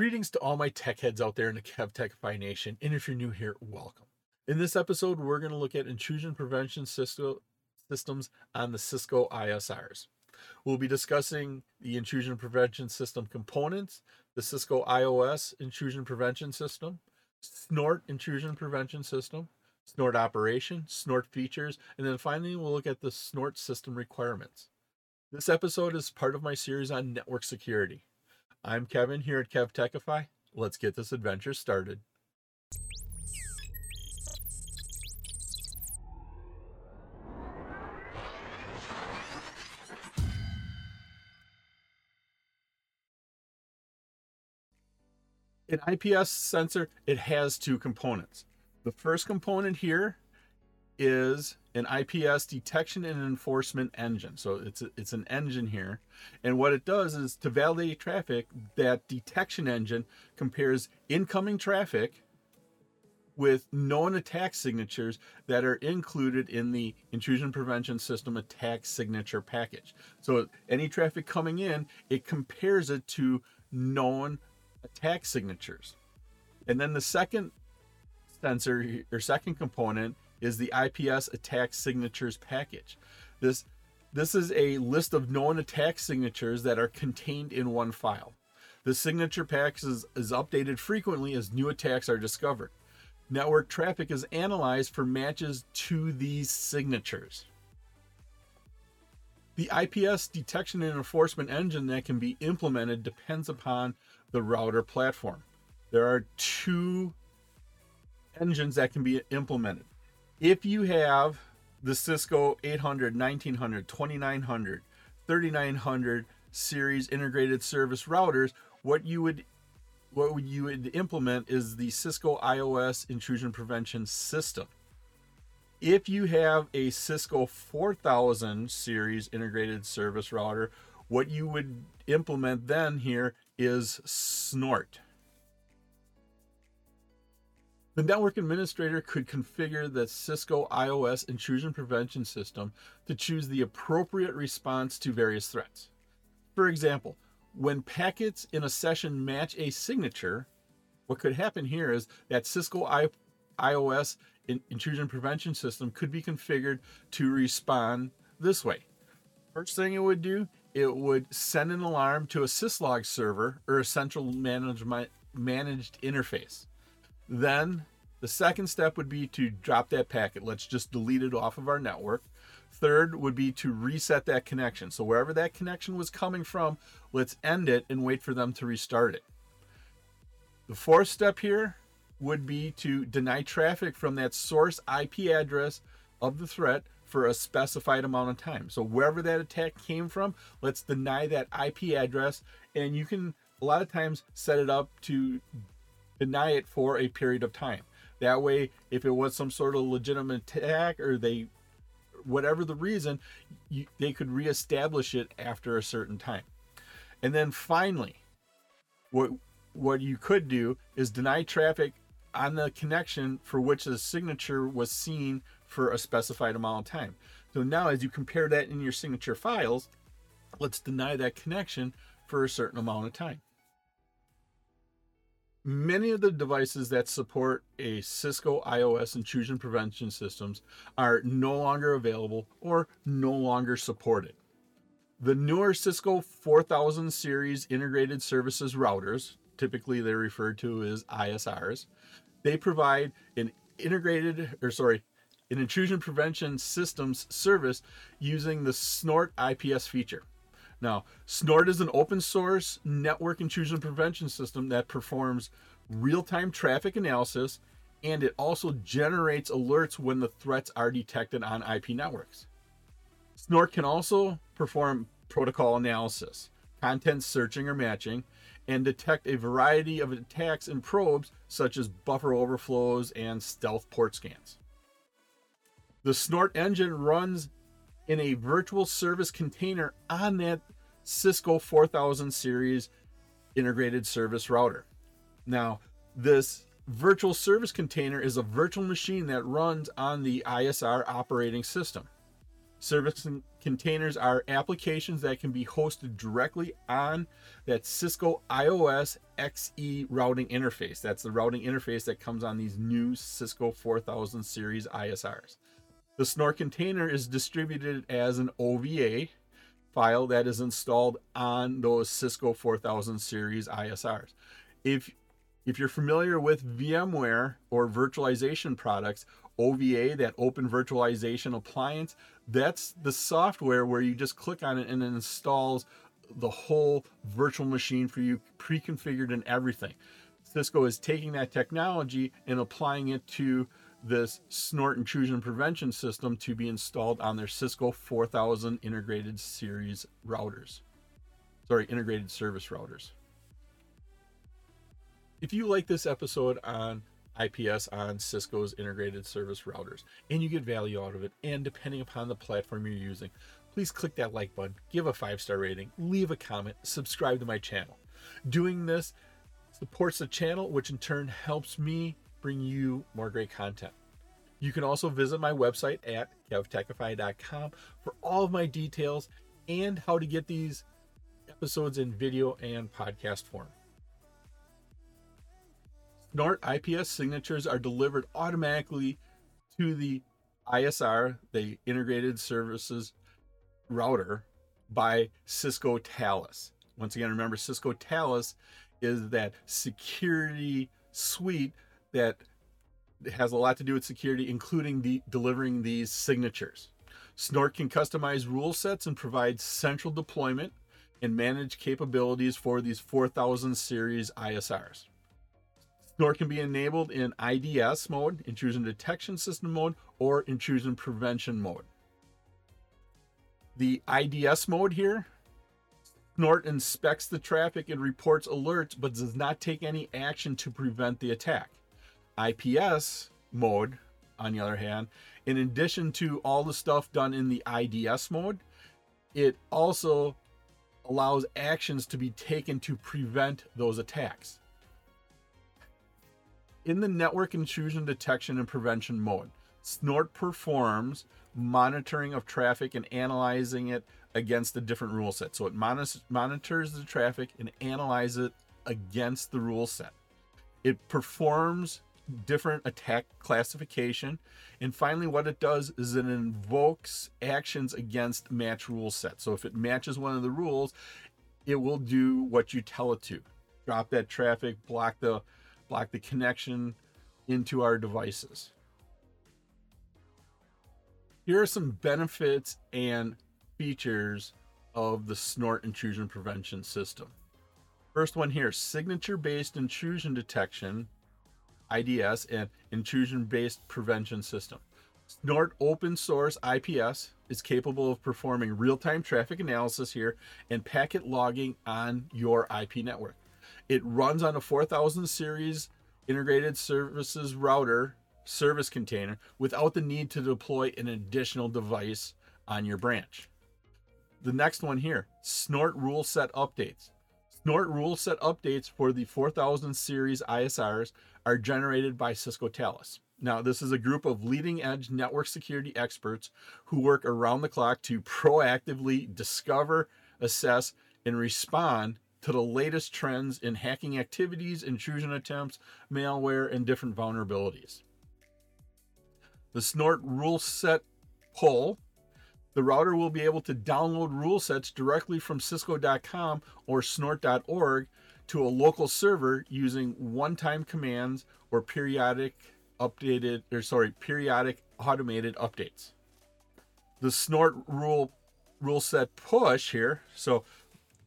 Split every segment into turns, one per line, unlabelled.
Greetings to all my tech heads out there in the KevTechify Nation, and if you're new here, welcome. In this episode, we're going to look at intrusion prevention systems on the Cisco ISRs. We'll be discussing the intrusion prevention system components, the Cisco IOS intrusion prevention system, Snort intrusion prevention system, Snort operation, Snort features, and then finally we'll look at the Snort system requirements. This episode is part of my series on network security. I'm Kevin here at KevTechify. Let's get this adventure started. An IPS sensor, it has two components. The first component here is an IPS detection and enforcement engine. So it's a, it's an engine here, and what it does is to validate traffic. That detection engine compares incoming traffic with known attack signatures that are included in the intrusion prevention system attack signature package. So any traffic coming in, it compares it to known attack signatures. And then the second sensor or second component is the IPS attack signatures package. This this is a list of known attack signatures that are contained in one file. The signature package is, is updated frequently as new attacks are discovered. Network traffic is analyzed for matches to these signatures. The IPS detection and enforcement engine that can be implemented depends upon the router platform. There are two engines that can be implemented if you have the Cisco 800, 1900, 2900, 3900 series integrated service routers, what you would what you would implement is the Cisco IOS intrusion prevention system. If you have a Cisco 4000 series integrated service router, what you would implement then here is Snort. The network administrator could configure the Cisco IOS intrusion prevention system to choose the appropriate response to various threats. For example, when packets in a session match a signature, what could happen here is that Cisco I- IOS intrusion prevention system could be configured to respond this way. First thing it would do, it would send an alarm to a syslog server or a central management managed interface. Then the second step would be to drop that packet. Let's just delete it off of our network. Third would be to reset that connection. So wherever that connection was coming from, let's end it and wait for them to restart it. The fourth step here would be to deny traffic from that source IP address of the threat for a specified amount of time. So wherever that attack came from, let's deny that IP address and you can a lot of times set it up to deny it for a period of time. That way, if it was some sort of legitimate attack or they, whatever the reason, you, they could reestablish it after a certain time. And then finally, what what you could do is deny traffic on the connection for which the signature was seen for a specified amount of time. So now, as you compare that in your signature files, let's deny that connection for a certain amount of time many of the devices that support a Cisco IOS intrusion prevention systems are no longer available or no longer supported. The newer Cisco 4000 series integrated services routers, typically they're referred to as ISRs, they provide an integrated or sorry, an intrusion prevention systems service using the Snort IPS feature. Now, Snort is an open source network intrusion prevention system that performs real time traffic analysis and it also generates alerts when the threats are detected on IP networks. Snort can also perform protocol analysis, content searching or matching, and detect a variety of attacks and probes such as buffer overflows and stealth port scans. The Snort engine runs in a virtual service container on that Cisco 4000 series integrated service router. Now, this virtual service container is a virtual machine that runs on the ISR operating system. Service containers are applications that can be hosted directly on that Cisco IOS XE routing interface. That's the routing interface that comes on these new Cisco 4000 series ISRs. The Snort container is distributed as an OVA file that is installed on those Cisco 4000 series ISRs. If if you're familiar with VMware or virtualization products, OVA, that open virtualization appliance, that's the software where you just click on it and it installs the whole virtual machine for you, pre configured and everything. Cisco is taking that technology and applying it to this snort intrusion prevention system to be installed on their Cisco 4000 integrated series routers. Sorry, integrated service routers. If you like this episode on IPS on Cisco's integrated service routers and you get value out of it, and depending upon the platform you're using, please click that like button, give a five star rating, leave a comment, subscribe to my channel. Doing this supports the channel, which in turn helps me bring you more great content. You can also visit my website at kevtechify.com for all of my details and how to get these episodes in video and podcast form. Snort IPS signatures are delivered automatically to the ISR, the integrated services router, by Cisco Talos. Once again, remember Cisco Talos is that security suite that has a lot to do with security, including the delivering these signatures. Snort can customize rule sets and provide central deployment and manage capabilities for these 4000 series ISRs. Snort can be enabled in IDS mode, intrusion detection system mode, or intrusion prevention mode. The IDS mode here, Snort inspects the traffic and reports alerts, but does not take any action to prevent the attack. IPS mode, on the other hand, in addition to all the stuff done in the IDS mode, it also allows actions to be taken to prevent those attacks in the network intrusion detection and prevention mode, Snort performs monitoring of traffic and analyzing it against the different rule set. So it monitors the traffic and analyzes it against the rule set. It performs different attack classification. And finally, what it does is it invokes actions against match rule set. So if it matches one of the rules, it will do what you tell it to. Drop that traffic, block the block the connection into our devices. Here are some benefits and features of the snort intrusion prevention system. First one here signature based intrusion detection, IDS, and intrusion based prevention system. Snort open source IPS is capable of performing real time traffic analysis here and packet logging on your IP network. It runs on a 4000 series integrated services router service container without the need to deploy an additional device on your branch. The next one here, Snort rule set updates. Snort rule set updates for the 4000 series ISRs are generated by Cisco Talos. Now, this is a group of leading edge network security experts who work around the clock to proactively discover, assess, and respond to the latest trends in hacking activities, intrusion attempts, malware, and different vulnerabilities. The Snort rule set pull. The router will be able to download rule sets directly from cisco.com or snort.org to a local server using one-time commands or periodic updated or sorry, periodic automated updates. The snort rule rule set push here. So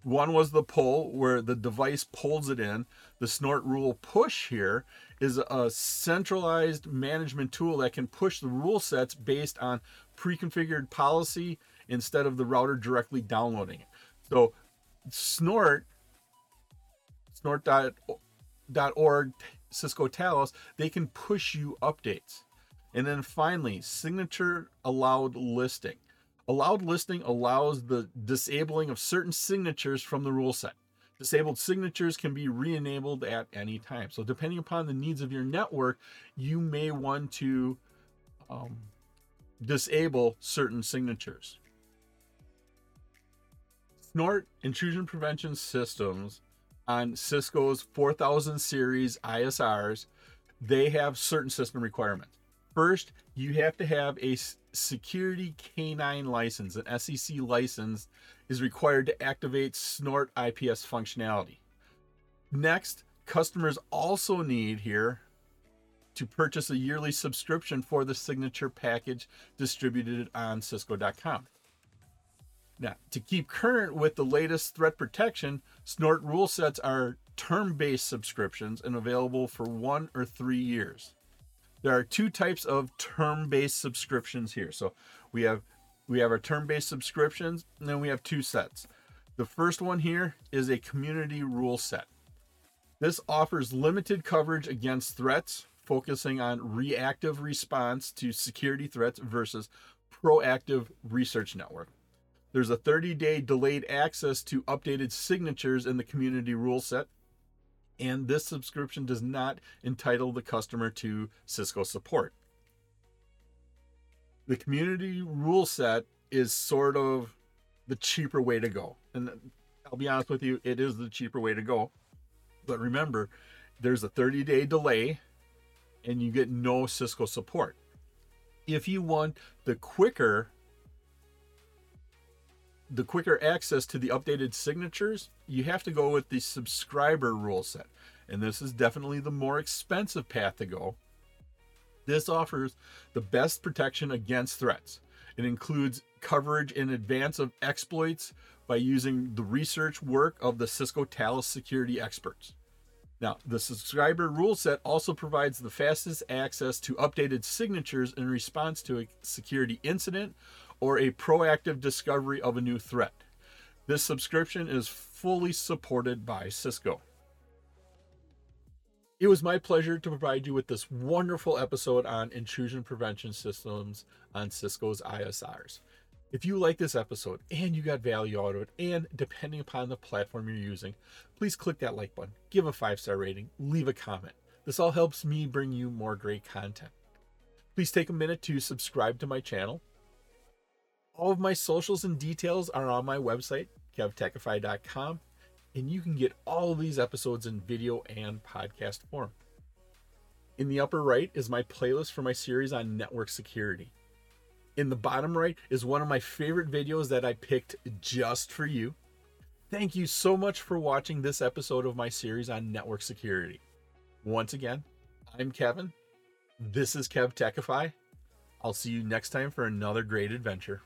one was the pull where the device pulls it in. The snort rule push here is a centralized management tool that can push the rule sets based on pre-configured policy instead of the router directly downloading it. So snort snort.org Cisco Talos, they can push you updates. And then finally, signature allowed listing. Allowed listing allows the disabling of certain signatures from the rule set. Disabled signatures can be re-enabled at any time. So depending upon the needs of your network, you may want to um, disable certain signatures. Snort intrusion prevention systems on Cisco's 4000 series ISRs, they have certain system requirements. First, you have to have a security K9 license. An SEC license is required to activate Snort IPS functionality. Next, customers also need here to purchase a yearly subscription for the signature package distributed on Cisco.com. Now, to keep current with the latest threat protection, Snort rule sets are term based subscriptions and available for one or three years. There are two types of term based subscriptions here. So we have we have our term based subscriptions and then we have two sets. The first one here is a community rule set. This offers limited coverage against threats, focusing on reactive response to security threats versus proactive research network. There's a 30 day delayed access to updated signatures in the community rule set. And this subscription does not entitle the customer to Cisco support. The community rule set is sort of the cheaper way to go. And I'll be honest with you, it is the cheaper way to go. But remember, there's a 30 day delay and you get no Cisco support. If you want the quicker the quicker access to the updated signatures, you have to go with the subscriber rule set. And this is definitely the more expensive path to go. This offers the best protection against threats. It includes coverage in advance of exploits by using the research work of the Cisco Talos security experts. Now, the subscriber rule set also provides the fastest access to updated signatures in response to a security incident or a proactive discovery of a new threat. This subscription is fully supported by Cisco. It was my pleasure to provide you with this wonderful episode on intrusion prevention systems on Cisco's ISRs. If you like this episode and you got value out of it, and depending upon the platform you're using, please click that like button, give a five star rating, leave a comment. This all helps me bring you more great content. Please take a minute to subscribe to my channel. All of my socials and details are on my website, kevtechify.com, and you can get all of these episodes in video and podcast form. In the upper right is my playlist for my series on network security. In the bottom right is one of my favorite videos that I picked just for you. Thank you so much for watching this episode of my series on network security. Once again, I'm Kevin. This is Kev Techify. I'll see you next time for another great adventure.